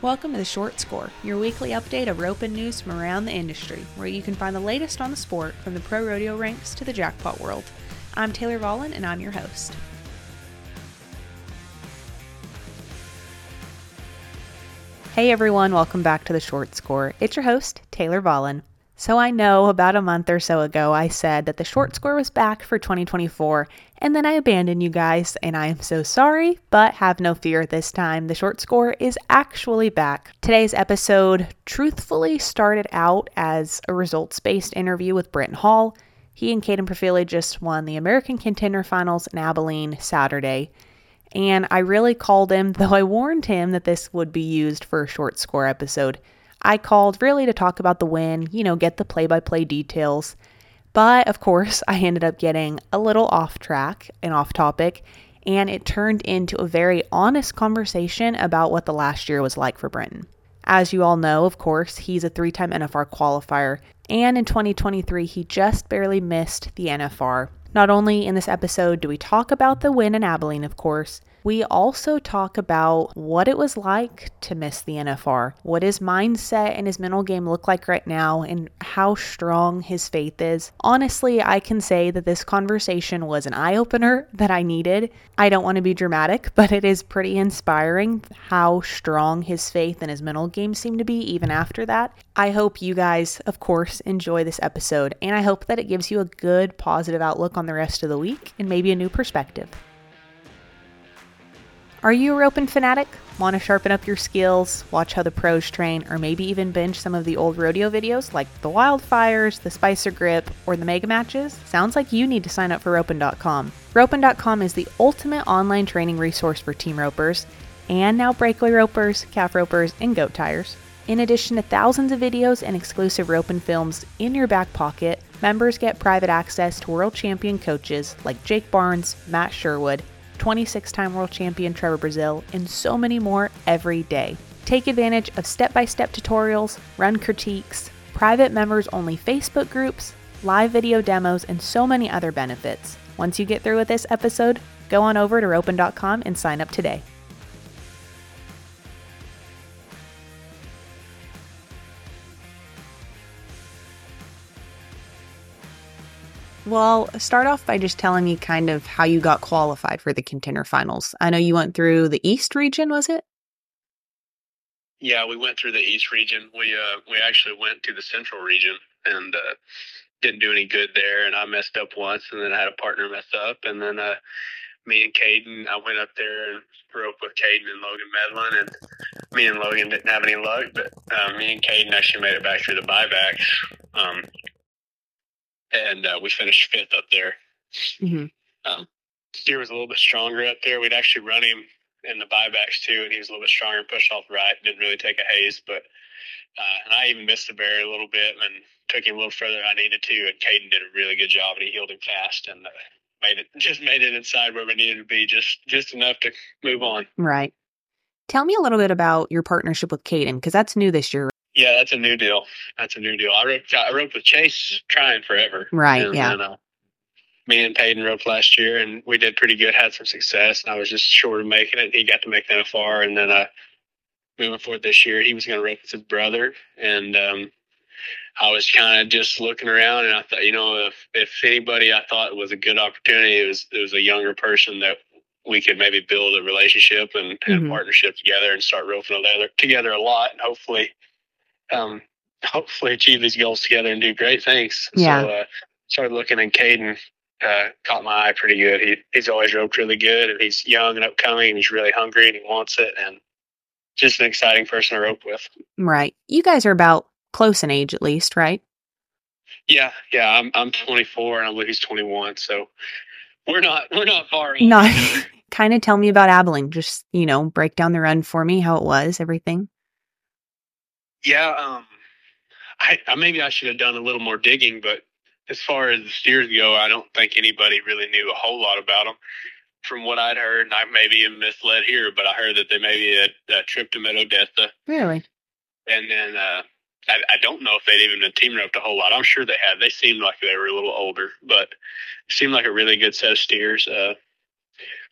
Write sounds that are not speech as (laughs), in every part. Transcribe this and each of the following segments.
Welcome to the Short Score, your weekly update of roping news from around the industry, where you can find the latest on the sport from the pro rodeo ranks to the jackpot world. I'm Taylor Vollen, and I'm your host. Hey everyone, welcome back to the Short Score. It's your host, Taylor Vollen. So I know about a month or so ago I said that the short score was back for 2024, and then I abandoned you guys, and I am so sorry, but have no fear this time. The short score is actually back. Today's episode truthfully started out as a results based interview with Brenten Hall. He and Kaden Profili just won the American Contender Finals in Abilene Saturday. And I really called him, though I warned him that this would be used for a short score episode. I called really to talk about the win, you know, get the play by play details. But of course, (laughs) I ended up getting a little off track and off topic, and it turned into a very honest conversation about what the last year was like for Brenten. As you all know, of course, he's a three time NFR qualifier, and in 2023, he just barely missed the NFR. Not only in this episode do we talk about the win in Abilene, of course, we also talk about what it was like to miss the NFR, what his mindset and his mental game look like right now, and how strong his faith is. Honestly, I can say that this conversation was an eye opener that I needed. I don't want to be dramatic, but it is pretty inspiring how strong his faith and his mental game seem to be even after that. I hope you guys, of course, enjoy this episode, and I hope that it gives you a good, positive outlook on the rest of the week and maybe a new perspective. Are you a roping fanatic? Want to sharpen up your skills, watch how the pros train, or maybe even binge some of the old rodeo videos like the Wildfires, the Spicer Gripp, or the Mega Matches? Sounds like you need to sign up for Ropin.com. Ropin.com is the ultimate online training resource for team ropers, and now breakaway ropers, calf ropers, and goat tyers. In addition to thousands of videos and exclusive roping films in your back pocket, members get private access to world champion coaches like Jake Barnes, Matt Sherwood, 26 time world champion Trevor Brazile, and so many more every day. Take advantage of step by step tutorials, run critiques, private members only Facebook groups, live video demos, and so many other benefits. Once you get through with this episode, go on over to ropin.com and sign up today. Well, start off by just telling me kind of how you got qualified for the contender finals. I know you went through the East region, was it? Yeah, we went through the East region. We uh we actually went to the Central region and uh didn't do any good there and I messed up once and then I had a partner mess up and then uh me and Kaden, I went up there and broke with Kaden and Logan Medlin, and me and Logan didn't have any luck, but uh, me and Kaden actually made it back through the buybacks. Um, and uh, we finished fifth up there. Mm-hmm. Um, steer was a little bit stronger up there. We'd actually run him in the buybacks too, and he was a little bit stronger and pushed off right. Didn't really take a haze, but uh, and I even missed the barrier a little bit and took him a little further than I needed to. And Kaden did a really good job, and he heeled him fast and uh, made it (laughs) just made it inside where we needed to be, just just enough to move on. Right. Tell me a little bit about your partnership with Kaden because that's new this year. Yeah, that's a new deal. That's a new deal. I roped, I roped with Chase Tryan forever. Right. And yeah. then, uh, me and Paden roped last year, and we did pretty good. Had some success, and I was just short of making it. He got to make the NFR, and then uh, moving forward this year, he was going to rope with his brother, and um, I was kind of just looking around, and I thought, you know, if if anybody I thought was a good opportunity, it was it was a younger person that we could maybe build a relationship and, and Mhm. a partnership together and start roping together together a lot, and hopefully um, hopefully achieve these goals together and do great things. Yeah. So uh, started looking and Kaden uh, caught my eye pretty good. He he's always roped really good and he's young and upcoming and he's really hungry and he wants it and just an exciting person to rope with. Right. You guys are about close in age, at least, right? Yeah, yeah. I'm I'm 24 and I believe he's 21. So we're not we're not far. off No. each (laughs) other. kind of tell me about Abilene. Just, you know, break down the run for me, how it was, everything. Yeah, um, I, I maybe I should have done a little more digging, but as far as the steers go, I don't think anybody really knew a whole lot about them. From what I'd heard, and I maybe am misled here, but I heard that they maybe had uh, tripped them at Odessa, Really? and then uh, I, I don't know if they'd even been team roped a whole lot. I'm sure they had. They seemed like they were a little older, but seemed like a really good set of steers. Uh,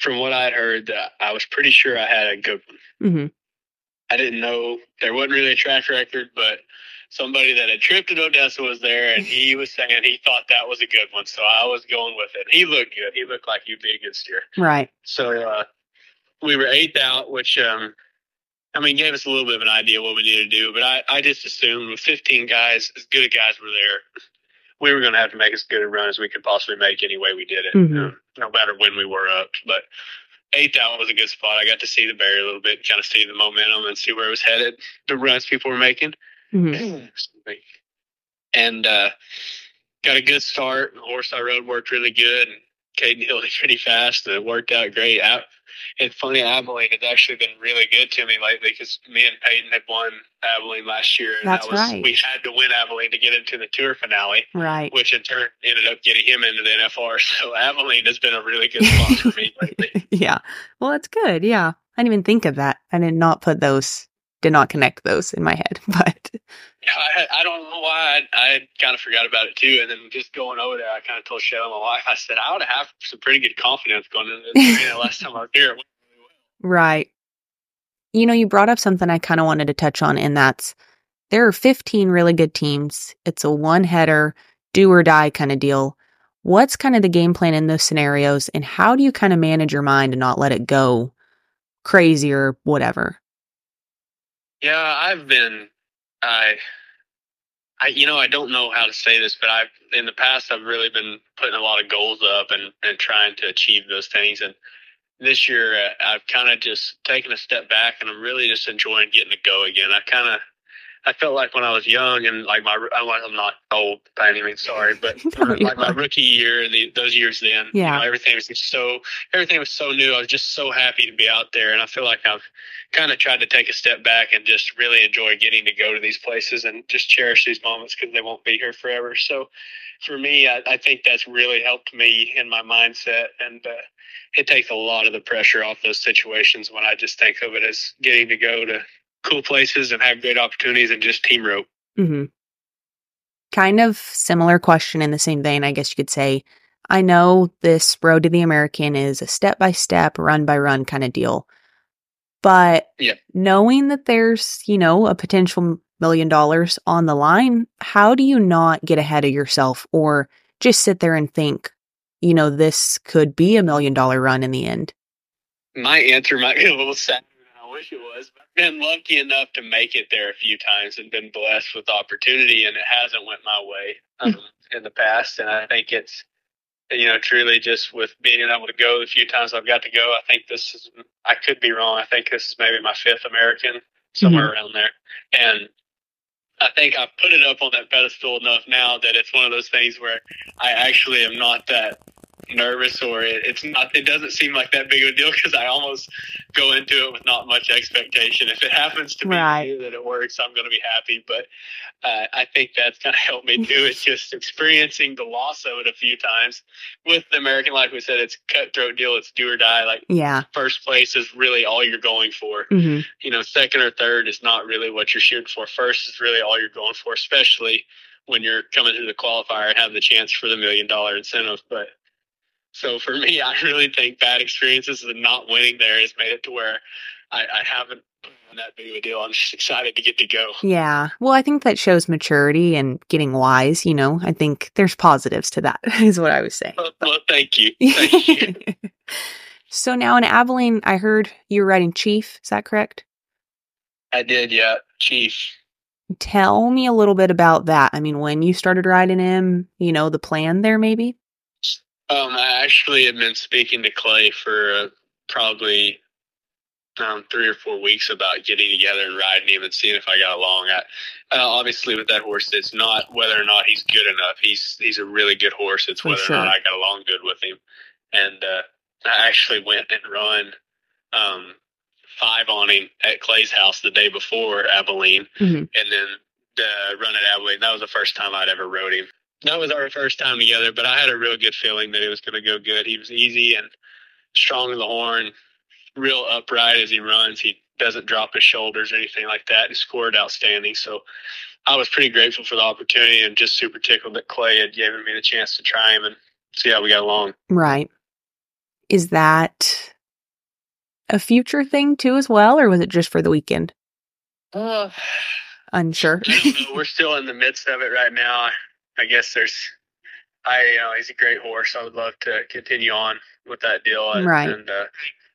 from what I'd heard, uh, I was pretty sure I had a good one. hmm I didn't know there wasn't really a track record, but somebody that had tripped at Odessa was there, and he was saying he thought that was a good one. So I was going with it. He looked good. He looked like he'd be a good steer. Right. So uh, we were eighth out, which um, I mean gave us a little bit of an idea what we needed to do. But I, I just assumed with 15 guys, as good as guys were there, we were going to have to make as good a run as we could possibly make any way we did it, Mhm. um, no matter when we were up. But eighth out was a good spot. I got to see the barrier a little bit, kind of see the momentum and see where it was headed, the runs people were making. Mhm. And uh, got a good start. The horse I rode worked really good. And It pretty fast, and it worked out great. Ab- it's funny, Abilene has actually been really good to me lately because me and Paden had won Abilene last year. And That's that was, right. We had to win Abilene to get into the tour finale, Right. which in turn ended up getting him into the NFR. (laughs) So Abilene has been a really good spot for me (laughs) lately. yeah. Well, that's good. Yeah. I didn't even think of that. I did not put those, did not connect those in my head. (laughs) But I, I don't know why I, I kind of forgot about it too. And then just going over there, I kind of told Shelley, my wife, I said, I would have some pretty good confidence going into this arena (laughs) last time I was here. Really well. Right. You know, you brought up something I kind of wanted to touch on, and that's there are 15 really good teams. It's a one header, do or die kind of deal. What's kind of the game plan in those scenarios, and how do you kind of manage your mind and not let it go crazy or whatever? Yeah, I've been, I, I, you know, I don't know how to say this, but I've, in the past, I've really been putting a lot of goals up and, and trying to achieve those things. And this year, uh, I've kind of just taken a step back and I'm really just enjoying getting to go again. I kind of, I felt like when I was young and like my, I'm not old by any means, sorry, but (laughs) No, like my rookie year, the, those years then, you Yeah. know, everything was just so, everything was so new. I was just so happy to be out there. And I feel like I've kind of tried to take a step back and just really enjoy getting to go to these places and just cherish these moments because they won't be here forever. So for me, I, I think that's really helped me in my mindset. And uh, it takes a lot of the pressure off those situations when I just think of it as getting to go to cool places and have great opportunities and just team rope. hmm Kind of similar question in the same vein, I guess you could say. I know this road to the American is a step by step, run by run kind of deal. But Yeah. knowing that there's, you know, a potential million dollars on the line, how do you not get ahead of yourself or just sit there and think, you know, this could be a million dollar run in the end? My answer might be a little sad wish it was, but I've been lucky enough to make it there a few times and been blessed with opportunity, and it hasn't went my way um, in the past. And I think it's, you know, truly just with being able to go the few times I've got to go. I think this is, I could be wrong. I think this is maybe my fifth American, somewhere around there, and. I think I put it up on that pedestal enough now that it's one of those things where I actually am not that nervous or it, it's not it doesn't seem like that big of a deal because I almost go into it with not much expectation. If it happens to be Right. new that it works, I'm going to be happy. But uh, I think that's kind of helped me too. It's (laughs) just experiencing the loss of it a few times with the American. life, we said, it's cutthroat deal. It's do or die. Like Yeah. first place is really all you're going for hmm you know, second or third is not really what you're shooting for. First is really all you're going for, especially when you're coming through the qualifier and have the chance for the million dollar incentive. But so for me, I really think bad experiences and not winning there has made it to where I, I haven't that big of a deal. I'm just excited to get to go. Yeah. Well, I think that shows maturity and getting wise, you know. I think there's positives to that, (laughs) is what I was saying. Well, well thank you. (laughs) Thank you. so now in Abilene, I heard you were riding Chief. Is that correct? I did, yeah. Chief. Tell me a little bit about that. I mean, when you started riding him, you know, the plan there maybe? Um, I actually have been speaking to Clay for uh, probably um, three or four weeks about getting together and riding him and seeing if I got along. I, uh, obviously, with that horse, it's not whether or not he's good enough. He's he's a really good horse. It's For whether sure. or not I got along good with him. And uh, I actually went and run um, five on him at Clay's house the day before Abilene Mhm. and then the run at Abilene. That was the first time I'd ever rode him. That was our first time together, but I had a real good feeling that it was going to go good. He was easy and strong in the horn, real upright as he runs. He doesn't drop his shoulders or anything like that. He scored outstanding. So I was pretty grateful for the opportunity and just super tickled that Clay had given me the chance to try him and see how we got along. Right. Is that a future thing too, as well, or was it just for the weekend? Uh, (sighs) Unsure. I don't know. (laughs) We're still in the midst of it right now. I guess there's, I you know, he's a great horse. I would love to continue on with that deal. And, Right. And uh,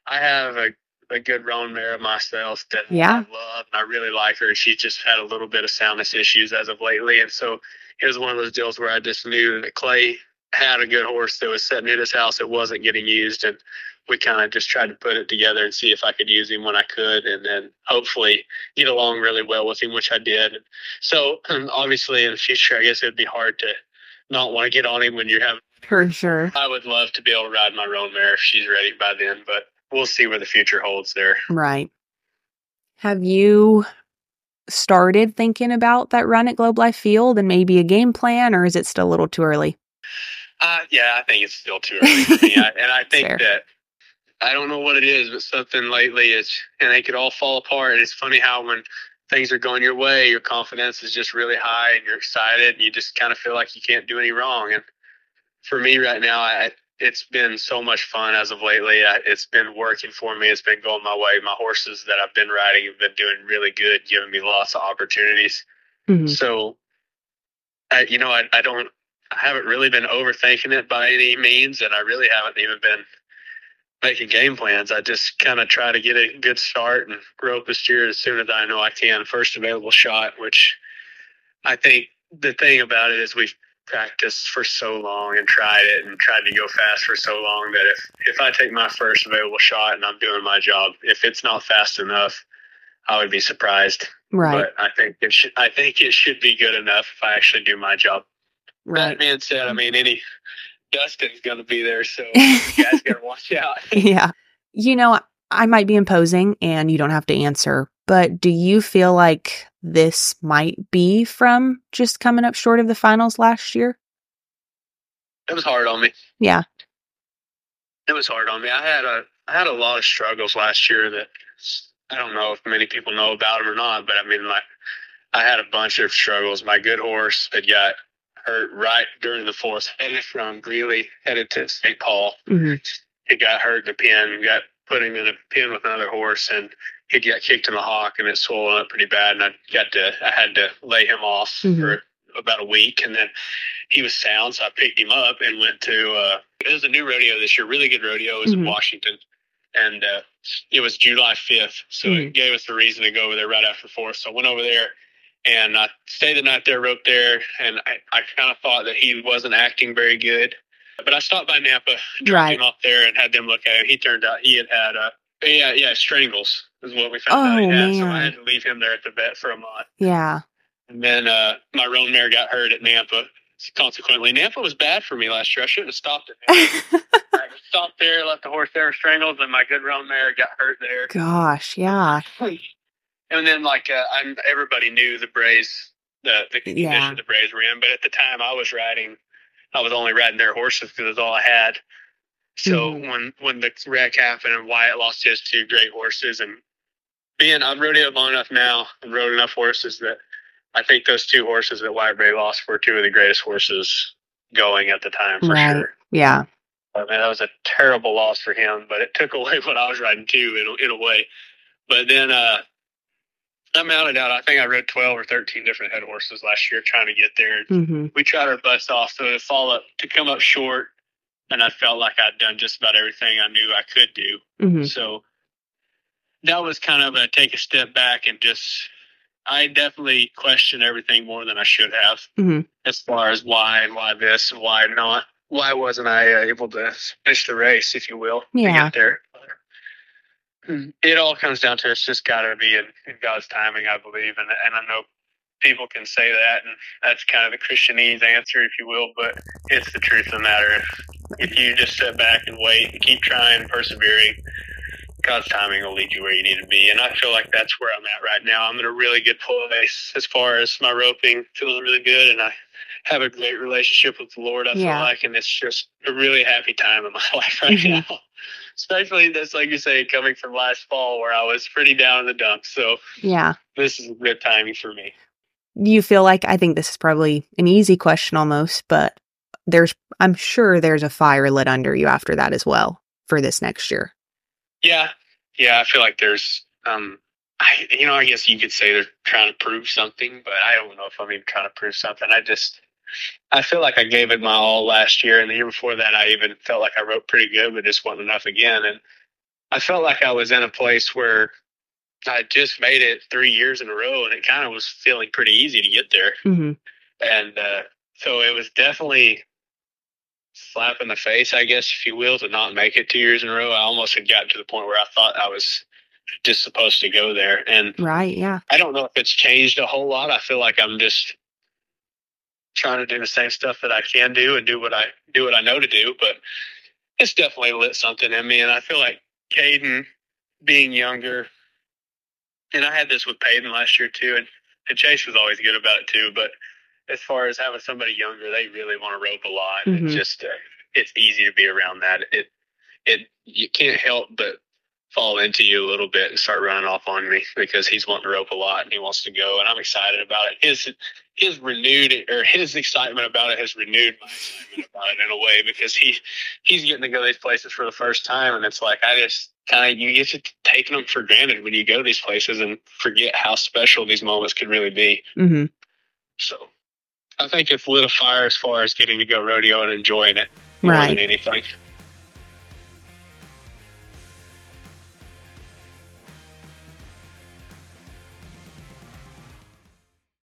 I have a, a good roan mare myself that Yeah. I love, and I really like her. She's just had a little bit of soundness issues as of lately, and so it was one of those deals where I just knew that Clay had a good horse that was sitting at his house that wasn't getting used, and we kind of just tried to put it together and see if I could use him when I could, and then hopefully get along really well with him, which I did. So (clears throat) obviously in the future, I guess it'd be hard to not want to get on him when you're having. For sure. I would love to be able to ride my roan mare if she's ready by then, but we'll see where the future holds there. Right. Have you started thinking about that run at Globe Life Field and maybe a game plan, or is it still a little too early? Uh, yeah, I think it's still too early for me, (laughs) I, and I think Fair. that I don't know what it is, but something lately is, and they could all fall apart. And it's funny how when things are going your way, your confidence is just really high, and you're excited, and you just kind of feel like you can't do any wrong. And for me right now, I, it's been so much fun as of lately. I, it's been working for me. It's been going my way. My horses that I've been riding have been doing really good, giving me lots of opportunities. Mhm. So, I, you know, I, I don't, I haven't really been overthinking it by any means, and I really haven't even been making game plans. I just kind of try to get a good start and rope a steer as soon as I know I can. First available shot, which I think the thing about it is we've practiced for so long and tried it and tried to go fast for so long that if if I take my first available shot and I'm doing my job, if it's not fast enough, I would be surprised. Right. But I think it should. I think it should be good enough if I actually do my job. Right. That being said, I mean any Dustin's going to be there, so (laughs) you guys got to watch out. (laughs) yeah. You know, I might be imposing and you don't have to answer, but do you feel like this might be from just coming up short of the finals last year? It was hard on me. Yeah. It was hard on me. I had a I had a lot of struggles last year that I don't know if many people know about them or not, but I mean, like I had a bunch of struggles. My good horse had got hurt right during the fourth, headed from Greeley, headed to St. Paul. hmm He got hurt in the pen, got put him in a pen with another horse, and he got kicked in the hock, and it swollen up pretty bad. And I got to, I had to lay him off Mhm. for about a week, and then he was sound, so I picked him up and went to. uh It was a new rodeo this year, really good rodeo. It was Mhm. in Washington, and uh it was July fifth, so Mhm. it gave us a reason to go over there right after fourth. So I went over there. And I stayed the night there, roped there, and I, I kind of thought that he wasn't acting very good. But I stopped by Nampa, dropped Right. him off there, and had them look at him. He turned out he had had uh, yeah, yeah, strangles is what we found out he Oh, had. So I had to leave him there at the vet for a month. Yeah. And then uh, my roan mare got hurt at Nampa. Consequently, Nampa was bad for me last year. I shouldn't have stopped at Nampa. (laughs) I stopped there, left the horse there with strangles, and my good roan mare got hurt there. Gosh, yeah. (laughs) And then, like, uh, I'm, everybody knew the Brays, the, the condition Yeah. the Brays were in. But at the time, I was riding, I was only riding their horses because that's all I had. So Mhm. when when the wreck happened and Wyatt lost his two great horses, and being I've rodeoed long enough now and rode enough horses that I think those two horses that Wyatt Bray lost were two of the greatest horses going at the time for Right. sure. Yeah. I mean, that was a terrible loss for him, but it took away (laughs) what I was riding too, in in a way. But then uh, I mounted out. Of doubt. I think I rode twelve or thirteen different head horses last year trying to get there. hmm We tried our butts off, so to fall up to come up short, and I felt like I'd done just about everything I knew I could do. hmm So that was kind of a take a step back and just. I definitely questioned everything more than I should have Mhm. as far as why and why this and why not. Why wasn't I uh, able to finish the race, if you will, Yeah. to get there? (clears throat) It all comes down to it's just got to be in, in God's timing, I believe, and and I know people can say that, and that's kind of the Christianese answer, if you will, but it's the truth of the matter. If, if you just sit back and wait and keep trying, and persevering, God's timing will lead you where you need to be. And I feel like that's where I'm at right now. I'm in a really good place as far as my roping feels really good, and I have a great relationship with the Lord. I feel Yeah. like, and it's just a really happy time in my (laughs) life right Mhm. now. Especially this, like you say, coming from last fall where I was pretty down in the dumps. So Yeah. this is a good timing for me. You feel like I think this is probably an easy question almost, but there's I'm sure there's a fire lit under you after that as well for this next year. Yeah, yeah. I feel like there's. Um, I, you know, I guess you could say they're trying to prove something, but I don't know if I'm even trying to prove something. I just, I feel like I gave it my all last year, and the year before that, I even felt like I wrote pretty good, but just wasn't enough again. And I felt like I was in a place where I just made it three years in a row, and it kind of was feeling pretty easy to get there. Mm-hmm. And uh, so it was definitely slap in the face, I guess, if you will, to not make it two years in a row. I almost had gotten to the point where I thought I was just supposed to go there. And Right. Yeah. I don't know if it's changed a whole lot. I feel like I'm just trying to do the same stuff that I can do and do what I do what I know to do, but it's definitely lit something in me. And I feel like Kaden being younger, and I had this with Paden last year too, and, and Chase was always good about it too. But as far as having somebody younger, they really want to rope a lot. Mhm. It's just uh, it's easy to be around that. It it you can't help but fall into you a little bit and start running off on me because he's wanting to rope a lot and he wants to go and I'm excited about it. His his renewed or his excitement about it has renewed my excitement about it in a way because he he's getting to go these places for the first time and it's like I just kind of you get to taking them for granted when you go to these places and forget how special these moments could really be. Mm-hmm. So I think it's lit a fire as far as getting to go rodeo and enjoying it more Right. than anything.